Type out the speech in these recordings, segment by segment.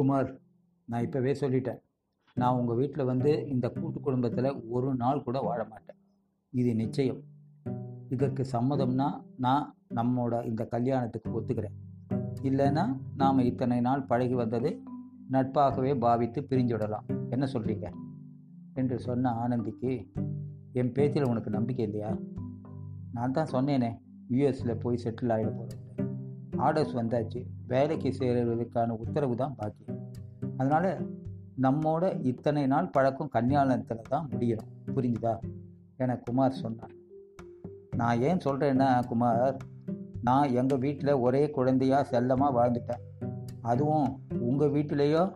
குமார் நான் இப்போவே சொல்லிட்டேன். நான் உங்கள் வீட்டில் வந்து இந்த கூட்டு குடும்பத்தில் ஒரு நாள் கூட வாழ மாட்டேன். இது நிச்சயம். இதற்கு சம்மதம்னா நான் நம்மோட இந்த கல்யாணத்துக்கு ஒத்துக்கிறேன். இல்லைன்னா நாம் இத்தனை நாள் பழகி வந்தது நட்பாகவே பாவித்து பிரிஞ்சுவிடலாம் என்ன சொல்கிறீங்க என்று சொன்ன ஆனந்திக்கு என் பேச்சில் உனக்கு நம்பிக்கை இல்லையா? நான் தான் சொன்னேனே யூஎஸில் போய் செட்டில் ஆகிட போகிறேன் ஆர்டர்ஸ் வந்தாச்சு வேலைக்கு சேர்வதற்கான உத்தரவு தான் பாக்கி. அதனால் நம்மோட இத்தனை நாள் பழக்கம் கல்யாணத்தில் தான் முடியணும். புரிஞ்சுதா? என குமார் சொன்னார். நான் ஏன் சொல்கிறேன்னா குமார் நான் எங்கள் வீட்டில் ஒரே குழந்தையாக செல்லமாக வாழ்ந்துட்டேன். அதுவும் உங்கள் வீட்டிலேயோ?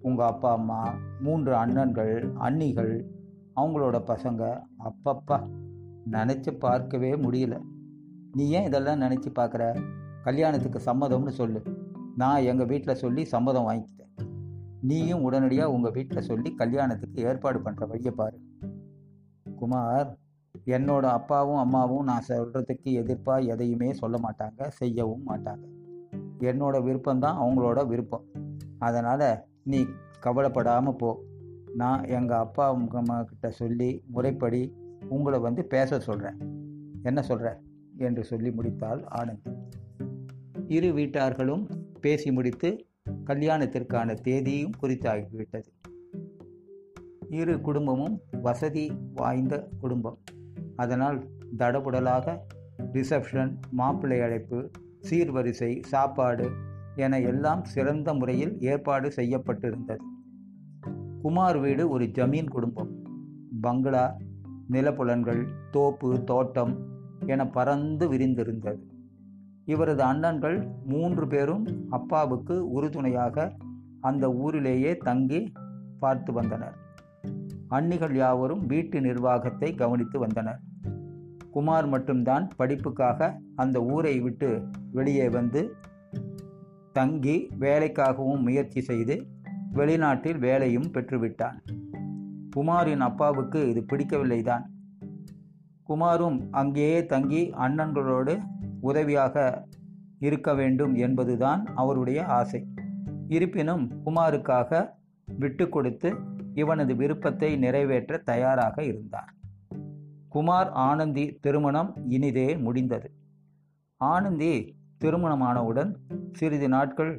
உங்கள் அப்பா அம்மா மூன்று அண்ணன்கள் அண்ணிகள் அவங்களோட பசங்க அப்பப்பா. நினச்சி பார்க்கவே முடியல. நீ ஏன் இதெல்லாம் நினச்சி பார்க்குற? கல்யாணத்துக்கு சம்மதம்னு சொல்லு. நான் எங்கள் வீட்டில் சொல்லி சம்மதம் வாங்கிக்கிட்டேன். நீயும் உடனடியாக உங்கள் வீட்டில் சொல்லி கல்யாணத்துக்கு ஏற்பாடு பண்ணுற வழியை பாரு. குமார் என்னோட அப்பாவும் அம்மாவும் நான் சொல்கிறதுக்கு எதிர்ப்பாக எதையுமே சொல்ல மாட்டாங்க செய்யவும் மாட்டாங்க. என்னோட விருப்பம்தான் அவங்களோட விருப்பம். அதனால் நீ கவலைப்படாமல் போ. நான் எங்கள் அப்பா கிட்ட சொல்லி முறைப்படி உங்களை வந்து பேச சொல்கிறேன் என்ன சொல்கிற என்று சொல்லி முடித்தாள் ஆனந்த். இரு வீட்டார்களும் பேசி முடித்து கல்யாணத்திற்கான தேதியும் குறித்தாகிவிட்டது. இரு குடும்பமும் வசதி வாய்ந்த குடும்பம். அதனால் தடபுடலாக ரிசப்ஷன் மாப்பிள்ளை அழைப்பு சீர்வரிசை சாப்பாடு என எல்லாம் சிறந்த முறையில் ஏற்பாடு செய்யப்பட்டிருந்தது. குமார் வீடு ஒரு ஜமீன் குடும்பம். பங்களா நிலப்புலன்கள் தோப்பு தோட்டம் என பறந்து விரிந்திருந்தது. இவரது அண்ணன்கள் மூன்று பேரும் அப்பாவுக்கு உறுதுணையாக அந்த ஊரிலேயே தங்கி பார்த்து வந்தனர். அன்னிகள் யாவரும் வீட்டு நிர்வாகத்தை கவனித்து வந்தனர். குமார் மட்டும்தான் படிப்புக்காக அந்த ஊரை விட்டு வெளியே வந்து தங்கி வேலைக்காகவும் முயற்சி செய்து வெளிநாட்டில் வேலையும் பெற்றுவிட்டான். குமாரின் அப்பாவுக்கு இது பிடிக்கவில்லைதான். குமாரும் அங்கேயே தங்கி அண்ணன்களோடு உதவியாக இருக்க வேண்டும் என்பதுதான் அவருடைய ஆசை. இருப்பினும் குமாருக்காக விட்டு கொடுத்து இவனது விருப்பத்தை நிறைவேற்ற தயாராக இருந்தார். குமார் ஆனந்தி திருமணம் இனிதே முடிந்தது. ஆனந்தி திருமணமானவுடன் சிறிது நாட்கள்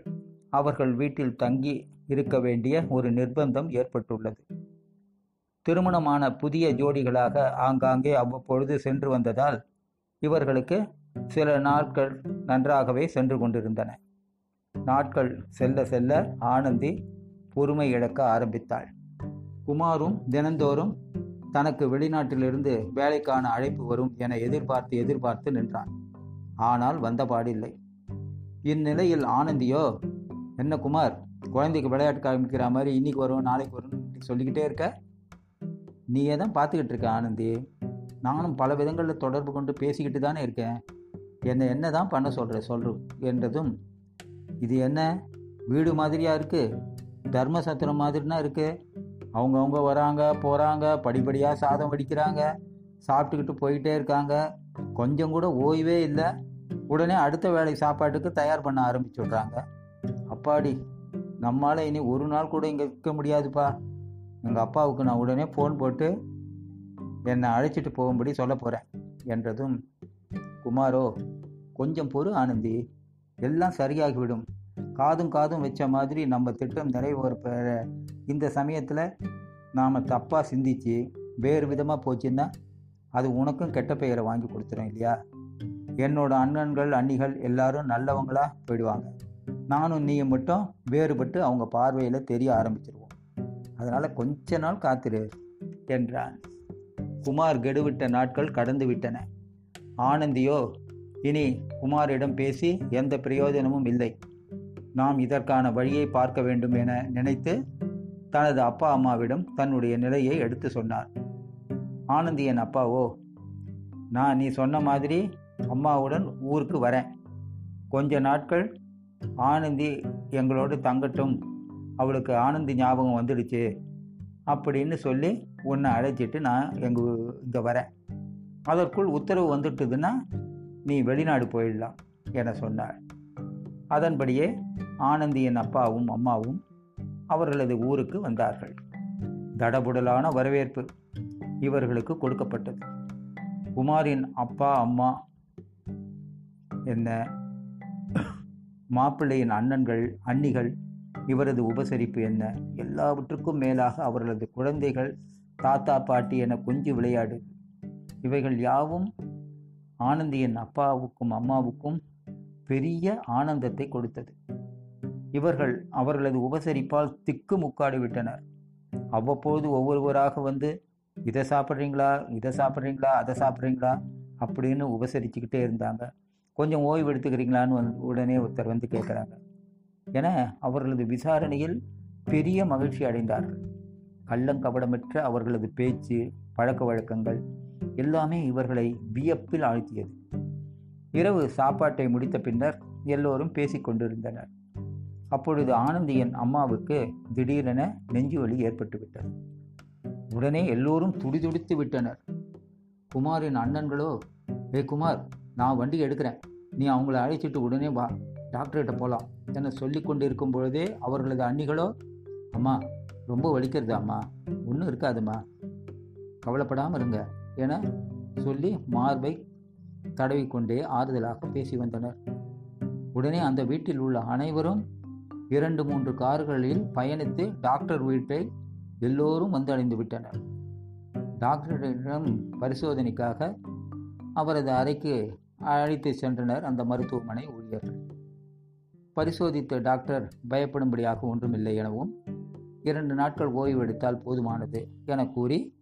அவர்கள் வீட்டில் தங்கி இருக்க வேண்டிய ஒரு நிர்பந்தம் ஏற்பட்டுள்ளது. திருமணமான புதிய ஜோடிகளாக ஆங்காங்கே அவ்வப்பொழுது சென்று வந்ததால் இவர்களுக்கு சில நாட்கள் நன்றாகவே சென்று கொண்டிருந்தன. நாட்கள் செல்ல செல்ல ஆனந்தி பொறுமை இழக்க ஆரம்பித்தாள். குமாரும் தினந்தோறும் தனக்கு வெளிநாட்டிலிருந்து வேலைக்கான அழைப்பு வரும் என எதிர்பார்த்து எதிர்பார்த்து நின்றான். ஆனால் வந்தபாடில்லை. இந்நிலையில் ஆனந்தியோ என்ன குமார் குழந்தைக்கு விளையாட்டு காமிக்கிற மாதிரி இன்னைக்கு வரும் நாளைக்கு வரும் சொல்லிக்கிட்டே இருக்க? நீயே தான் பார்த்துக்கிட்டு இருக்க ஆனந்தி? நானும் பல விதங்களில் தொடர்பு கொண்டு பேசிக்கிட்டு தானே இருக்கேன். என்னை என்ன தான் பண்ண சொல்கிற சொல்று என்றதும் இது என்ன வீடு மாதிரியாக இருக்குது தர்மசத்திரம் மாதிரினா இருக்குது அவங்கவுங்க வராங்க போகிறாங்க படிப்படியாக சாதம் வடிக்கிறாங்க சாப்பிட்டுக்கிட்டு போயிட்டே இருக்காங்க. கொஞ்சம் கூட ஓய்வே இல்லை. உடனே அடுத்த வேலை சாப்பாட்டுக்கு தயார் பண்ண ஆரம்பிச்சு விட்றாங்க. அப்பாடி நம்மளால் இனி ஒரு நாள் கூட இங்கே இருக்க முடியாதுப்பா. எங்கள் அப்பாவுக்கு நான் உடனே ஃபோன் போட்டு என்னை அழைச்சிட்டு போகும்படி சொல்ல போகிறேன் என்றதும் குமாரோ கொஞ்சம் பொறு ஆனந்தி. எல்லாம் சரியாகிவிடும். காதும் காதும் வச்ச மாதிரி நம்ம திட்டம் நிறைவேற இந்த சமயத்தில் நாம் தப்பாக சிந்திச்சு வேறு விதமாக போச்சுன்னா அது உனக்கும் கெட்ட பெயரை வாங்கி கொடுத்துரும் இல்லையா? என்னோட அண்ணன்கள் அண்ணிகள் எல்லாரும் நல்லவங்களா போயிடுவாங்க. நானும் நீயும் மட்டும் வேறுபட்டு அவங்க பார்வையில் தெரிய ஆரம்பிச்சிருவோம். அதனால் கொஞ்ச நாள் காத்திரு என்றான். குமார் கெடுவிட்ட நாட்கள் கடந்து விட்டன. ஆனந்தியோ? இனி குமாரிடம் பேசி எந்த பிரயோஜனமும் இல்லை. நாம் இதற்கான வழியை பார்க்க வேண்டும் என நினைத்து தனது அப்பா அம்மாவிடம் தன்னுடைய நிலையை எடுத்து சொன்னார். ஆனந்தி என் அப்பாவோ நான் நீ சொன்ன மாதிரி அம்மாவுடன் ஊருக்கு வரேன். கொஞ்ச நாட்கள் ஆனந்தி எங்களோடு தங்கட்டும். அவளுக்கு ஆனந்தி ஞாபகம் வந்துடுச்சு அப்படின்னு சொல்லி உன்னை அழைச்சிட்டு நான் எங்கள் இங்கே வரேன். அதற்குள் உத்தரவு வந்துட்டுதுன்னா நீ வெளிநாடு போயிடலாம் என சொன்னாள். அதன்படியே ஆனந்தியின் அப்பாவும் அம்மாவும் அவர்களது ஊருக்கு வந்தார்கள். தடபுடலான வரவேற்பு இவர்களுக்கு கொடுக்கப்பட்டது. குமாரின் அப்பா அம்மா என்ன? மாப்பிள்ளையின் அண்ணன்கள் அன்னிகள் இவரது உபசரிப்பு என்ன? எல்லாவற்றுக்கும் மேலாக அவர்களது குழந்தைகள் தாத்தா பாட்டி என கொஞ்சி விளையாடு இவைகள் யாவும் ஆனந்தியின் அப்பாவுக்கும் அம்மாவுக்கும் பெரிய ஆனந்தத்தை கொடுத்தது. இவர்கள் அவர்களது உபசரிப்பால் திக்கு முக்காடி விட்டனர். அவ்வப்போது ஒவ்வொருவராக வந்து இதை சாப்பிட்றீங்களா? இதை சாப்பிட்றீங்களா? அதை சாப்பிட்றீங்களா? அப்படின்னு உபசரிச்சுக்கிட்டே இருந்தாங்க. கொஞ்சம் ஓய்வு எடுத்துக்கிறீங்களான்னு வந்து உடனே ஒருத்தர் வந்து கேட்குறாங்க என அவர்களது விசாரணையில் பெரிய மகிழ்ச்சி அடைந்தார்கள். கள்ளங்கபடமற்ற அவர்களது பேச்சு பழக்க வழக்கங்கள் எல்லாமே இவர்களை வியப்பில் ஆழ்த்தியது. இரவு சாப்பாட்டை முடித்த பின்னர் எல்லோரும் பேசிக்கொண்டிருந்தனர் அப்பொழுது ஆனந்தியின் அம்மாவுக்கு திடீரென நெஞ்சு வலி ஏற்பட்டு உடனே எல்லோரும் துடிதுடித்து விட்டனர். குமாரின் அண்ணன்களோ ஏ குமார் நான் வண்டி எடுக்கிறேன். நீ அவங்கள அழைச்சிட்டு உடனே வா. டாக்டர்கிட்ட போகலாம் என சொல்லி கொண்டிருக்கும் பொழுதே அவர்களது அண்ணிகளோ அம்மா ரொம்ப வலிக்கிறது அம்மா. ஒன்றும் இருக்காதும்மா கவலைப்படாமல் இருங்க. என சொல்லி மார்பை தடவிக்கொண்டே ஆறுதலாக பேசி வந்தனர். உடனே அந்த வீட்டில் உள்ள அனைவரும் இரண்டு மூன்று கார்களில் பயணித்து டாக்டர் வீட்டை எல்லோரும் வந்து அடைந்து விட்டனர். டாக்டரிடம் பரிசோதனைக்காக அவரது அறைக்கு அழைத்து சென்றனர் அந்த மருத்துவமனை ஊழியர்கள் பரிசோதித்த டாக்டர் பயப்படும்படியாக ஒன்றுமில்லை எனவும் இரண்டு நாட்கள் ஓய்வு எடுத்தால் போதுமானது என கூறி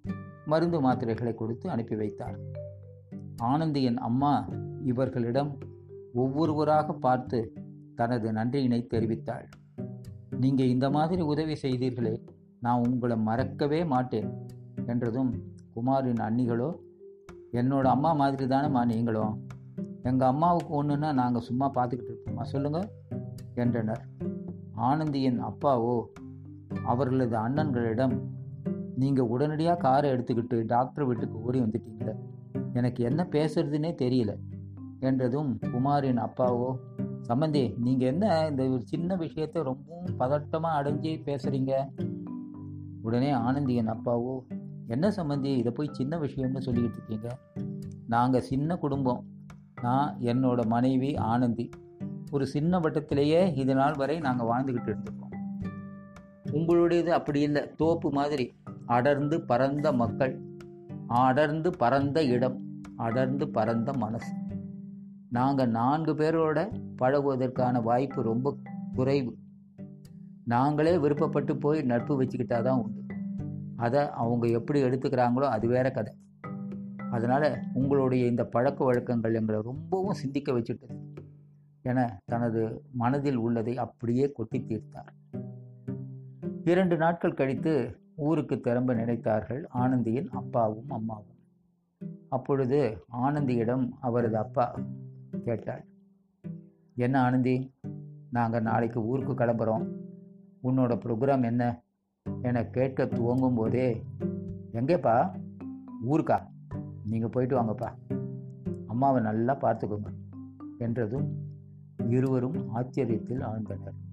மருந்து மாத்திரைகளை கொடுத்து அனுப்பி வைத்தார். ஆனந்தியின் அம்மா இவர்களிடம் ஒவ்வொருவராக பார்த்து தனது நன்றியினை தெரிவித்தாள். நீங்கள் இந்த மாதிரி உதவி செய்தீர்களே நான் உங்களை மறக்கவே மாட்டேன் என்றதும் குமாரின் அன்னிகளோ என்னோட அம்மா மாதிரி தானேம்மா நீங்களும். எங்கள் அம்மாவுக்கு ஒன்றுன்னா நாங்கள் சும்மா பார்த்துக்கிட்டு இருப்போம்மா சொல்லுங்கள் என்றனர். ஆனந்தியின் அப்பாவோ அவர்களது அண்ணன்களிடம் நீங்கள் உடனடியாக காரை எடுத்துக்கிட்டு டாக்டர் வீட்டுக்கு ஓடி வந்துட்டீங்களே எனக்கு என்ன பேசுறதுன்னே தெரியல. என்றதும் குமாரின் அப்பாவோ சம்பந்தி நீங்கள் என்ன இந்த ஒரு சின்ன விஷயத்தை ரொம்பவும் பதட்டமாக அடைஞ்சு பேசுகிறீங்க உடனே ஆனந்தியின் அப்பாவோ என்ன சம்பந்தி இதை போய் சின்ன விஷயம்னு சொல்லிக்கிட்டு இருக்கீங்க? நாங்கள் சின்ன குடும்பம். நான் என்னோட மனைவி ஆனந்தி. ஒரு சின்ன வட்டத்திலேயே இது நாள் வரை நாங்கள் வாழ்ந்துக்கிட்டு இருந்திருக்கோம். உங்களுடையது அப்படி இல்லை. தோப்பு மாதிரி. அடர்ந்து பறந்த மக்கள் அடர்ந்து பறந்த இடம் அடர்ந்து பறந்த மனசு. நாங்கள் நான்கு பேரோட பழகுவதற்கான வாய்ப்பு ரொம்ப குறைவு. நாங்களே விருப்பப்பட்டு போய் நட்பு வச்சுக்கிட்டா தான் உண்டு. அதை அவங்க எப்படி எடுத்துக்கிறாங்களோ அது வேற கதை. அதனால் உங்களுடைய இந்த பழக்க வழக்கங்கள் எங்களை ரொம்பவும் சிந்திக்க வச்சுட்டது. என தனது மனதில் உள்ளதை அப்படியே கொட்டி தீர்த்தார். இரண்டு நாட்கள் கழித்து ஊருக்கு திரும்ப நினைத்தார்கள். ஆனந்தியின் அப்பாவும் அம்மாவும். அப்பொழுது ஆனந்தியிடம் அவரது அப்பா கேட்டார் என்ன ஆனந்தி நாங்கள் நாளைக்கு ஊருக்கு கிளம்புறோம். உன்னோட ப்ரோக்ராம் என்ன? என கேட்க துவங்கும் போதே எங்கேப்பா? ஊருக்கா? நீங்கள் போயிட்டு வாங்கப்பா. அம்மாவை நல்லா பார்த்துக்கோங்க என்றதும் இருவரும் ஆச்சரியத்தில் ஆழ்ந்தனர்.